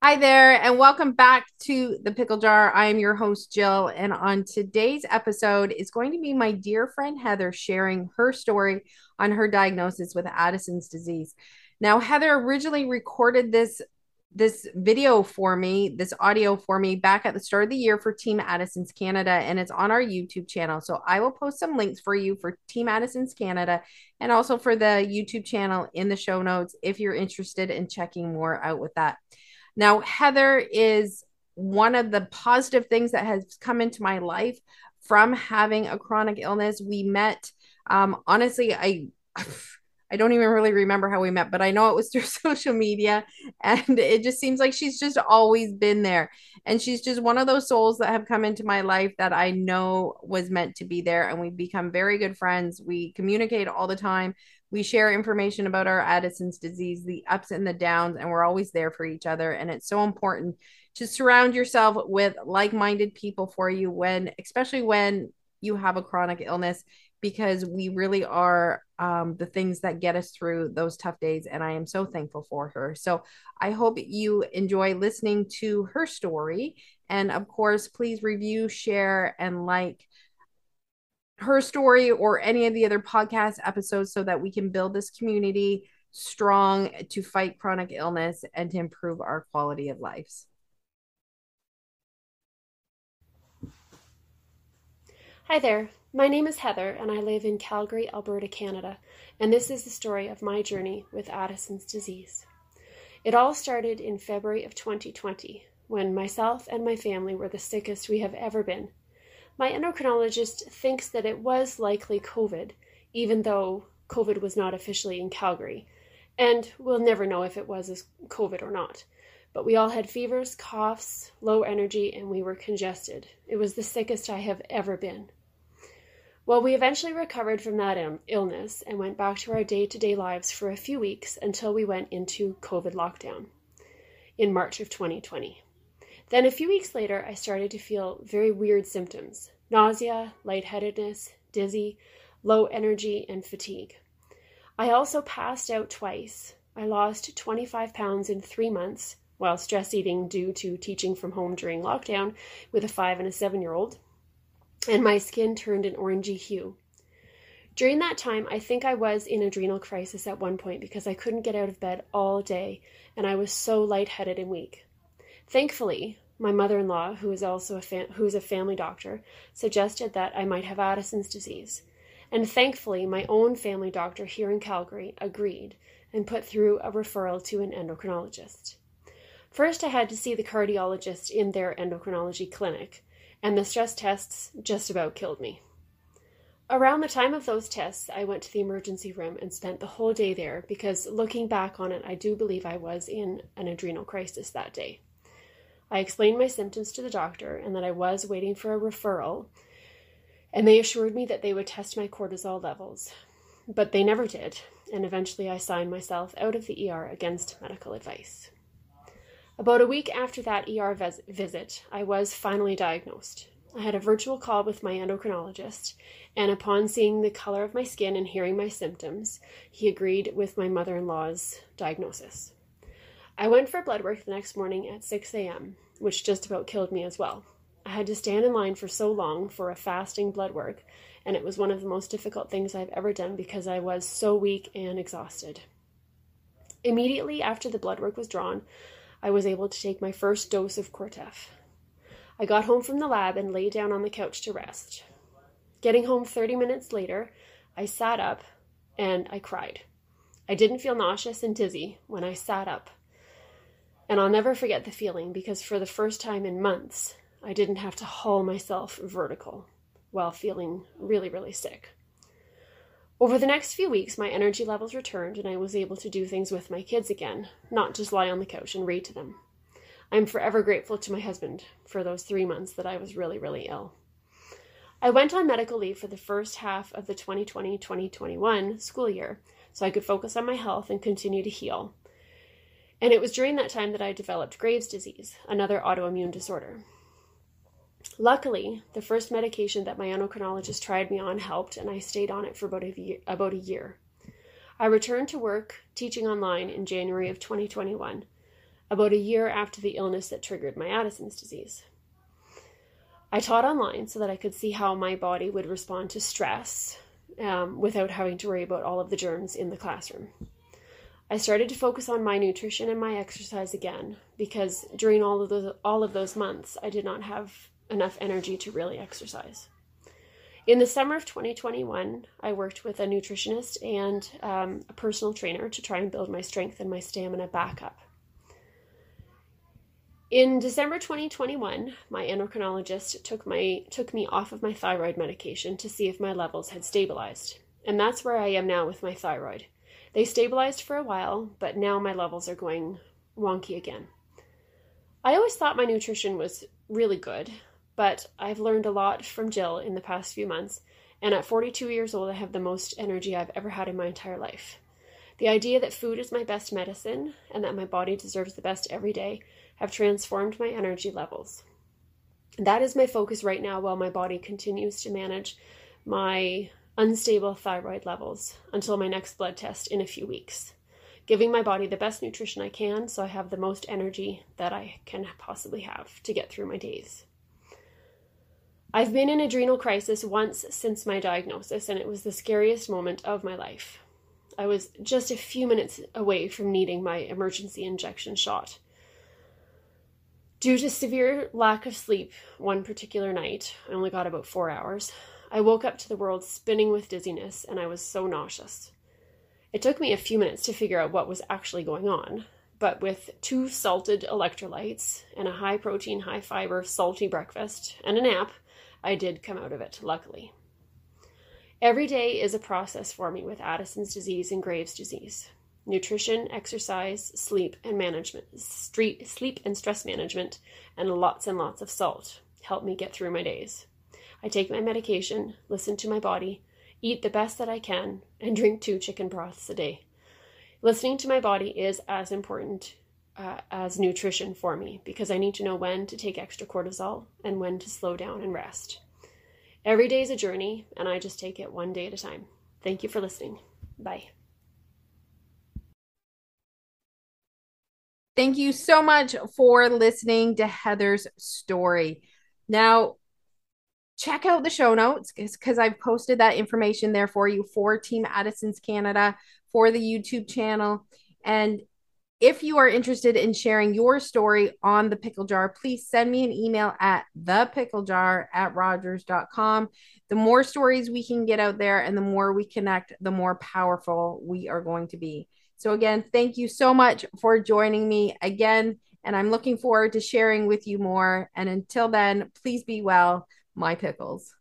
Hi there, and welcome back to the Pickle Jar. I am your host, Jill, and on today's episode is going to be my dear friend Heather sharing her story on her diagnosis with Addison's disease. Now, Heather originally recorded this this video for me, this audio for me back at the start of the year for Team Addison's Canada, and it's on our YouTube channel. So I will post some links for you for Team Addison's Canada and also for the YouTube channel in the show notes if you're interested in checking more out with that. Now, Heather is one of the positive things that has come into my life from having a chronic illness. We met, um, honestly, I. I don't even really remember how we met, but I know it was through social media. And it just seems like she's just always been there. And she's just one of those souls that have come into my life that I know was meant to be there. And we've become very good friends. We communicate all the time. We share information about our Addison's disease, the ups and the downs, and we're always there for each other. And it's so important to surround yourself with like minded people for you when, especially when you have a chronic illness, because we really are um, the things that get us through those tough days. And I am so thankful for her. So I hope you enjoy listening to her story. And of course, please review, share, and like her story or any of the other podcast episodes so that we can build this community strong to fight chronic illness and to improve our quality of lives. Hi there. My name is Heather and I live in Calgary, Alberta, Canada, and this is the story of my journey with Addison's disease. It all started in February of 2020 when myself and my family were the sickest we have ever been my endocrinologist thinks that it was likely COVID, even though COVID was not officially in Calgary. And we'll never know if it was COVID or not. But we all had fevers, coughs, low energy, and we were congested. It was the sickest I have ever been. Well, we eventually recovered from that um, illness and went back to our day to day lives for a few weeks until we went into COVID lockdown in March of 2020. Then a few weeks later, I started to feel very weird symptoms nausea, lightheadedness, dizzy, low energy, and fatigue. I also passed out twice. I lost 25 pounds in three months while stress eating due to teaching from home during lockdown with a five and a seven year old, and my skin turned an orangey hue. During that time, I think I was in adrenal crisis at one point because I couldn't get out of bed all day and I was so lightheaded and weak. Thankfully, my mother-in-law, who is also a who is a family doctor, suggested that I might have Addison's disease. And thankfully, my own family doctor here in Calgary agreed and put through a referral to an endocrinologist. First, I had to see the cardiologist in their endocrinology clinic, and the stress tests just about killed me. Around the time of those tests, I went to the emergency room and spent the whole day there because looking back on it, I do believe I was in an adrenal crisis that day. I explained my symptoms to the doctor and that I was waiting for a referral, and they assured me that they would test my cortisol levels. But they never did, and eventually I signed myself out of the ER against medical advice. About a week after that ER vis- visit, I was finally diagnosed. I had a virtual call with my endocrinologist, and upon seeing the color of my skin and hearing my symptoms, he agreed with my mother in law's diagnosis. I went for blood work the next morning at 6 a.m., which just about killed me as well. I had to stand in line for so long for a fasting blood work, and it was one of the most difficult things I've ever done because I was so weak and exhausted. Immediately after the blood work was drawn, I was able to take my first dose of Cortef. I got home from the lab and lay down on the couch to rest. Getting home 30 minutes later, I sat up and I cried. I didn't feel nauseous and dizzy when I sat up. And I'll never forget the feeling because for the first time in months, I didn't have to haul myself vertical while feeling really, really sick. Over the next few weeks, my energy levels returned and I was able to do things with my kids again, not just lie on the couch and read to them. I'm forever grateful to my husband for those three months that I was really, really ill. I went on medical leave for the first half of the 2020 2021 school year so I could focus on my health and continue to heal. And it was during that time that I developed Graves' disease, another autoimmune disorder. Luckily, the first medication that my endocrinologist tried me on helped, and I stayed on it for about a year. About a year. I returned to work teaching online in January of 2021. about a year after the illness that triggered my Addison's disease. I taught online so that I could see how my body would respond to stress um, without having to worry about all of the germs in the classroom. I started to focus on my nutrition and my exercise again because during all of those all of those months I did not have enough energy to really exercise. In the summer of 2021, I worked with a nutritionist and um, a personal trainer to try and build my strength and my stamina back up. In December 2021, my endocrinologist took my took me off of my thyroid medication to see if my levels had stabilized. And that's where I am now with my thyroid. They stabilized for a while, but now my levels are going wonky again. I always thought my nutrition was really good, but I've learned a lot from Jill in the past few months, and at 42 years old, I have the most energy I've ever had in my entire life. The idea that food is my best medicine and that my body deserves the best every day have transformed my energy levels. That is my focus right now while my body continues to manage my unstable thyroid levels until my next blood test in a few weeks. Giving my body the best nutrition I can so I have the most energy that I can possibly have to get through my days. I've been in adrenal crisis once since my diagnosis, and it was the scariest moment of my life. I was just a few minutes away from needing my emergency injection shot. Due to severe lack of sleep one particular night, I only got about four hours, I woke up to the world spinning with dizziness and I was so nauseous. It took me a few minutes to figure out what was actually going on, but with two salted electrolytes and a high protein, high fiber, salty breakfast and a nap, I did come out of it, luckily. Every day is a process for me with Addison's disease and Graves' disease nutrition, exercise, sleep, and management, street, sleep and stress management, and lots and lots of salt help me get through my days. I take my medication, listen to my body, eat the best that I can, and drink two chicken broths a day. Listening to my body is as important uh, as nutrition for me because I need to know when to take extra cortisol and when to slow down and rest. Every day is a journey, and I just take it one day at a time. Thank you for listening. Bye. Thank you so much for listening to Heather's story. Now, check out the show notes because I've posted that information there for you for Team Addison's Canada, for the YouTube channel. And if you are interested in sharing your story on the pickle jar, please send me an email at thepicklejar at rogers.com. The more stories we can get out there and the more we connect, the more powerful we are going to be. So, again, thank you so much for joining me again. And I'm looking forward to sharing with you more. And until then, please be well, my pickles.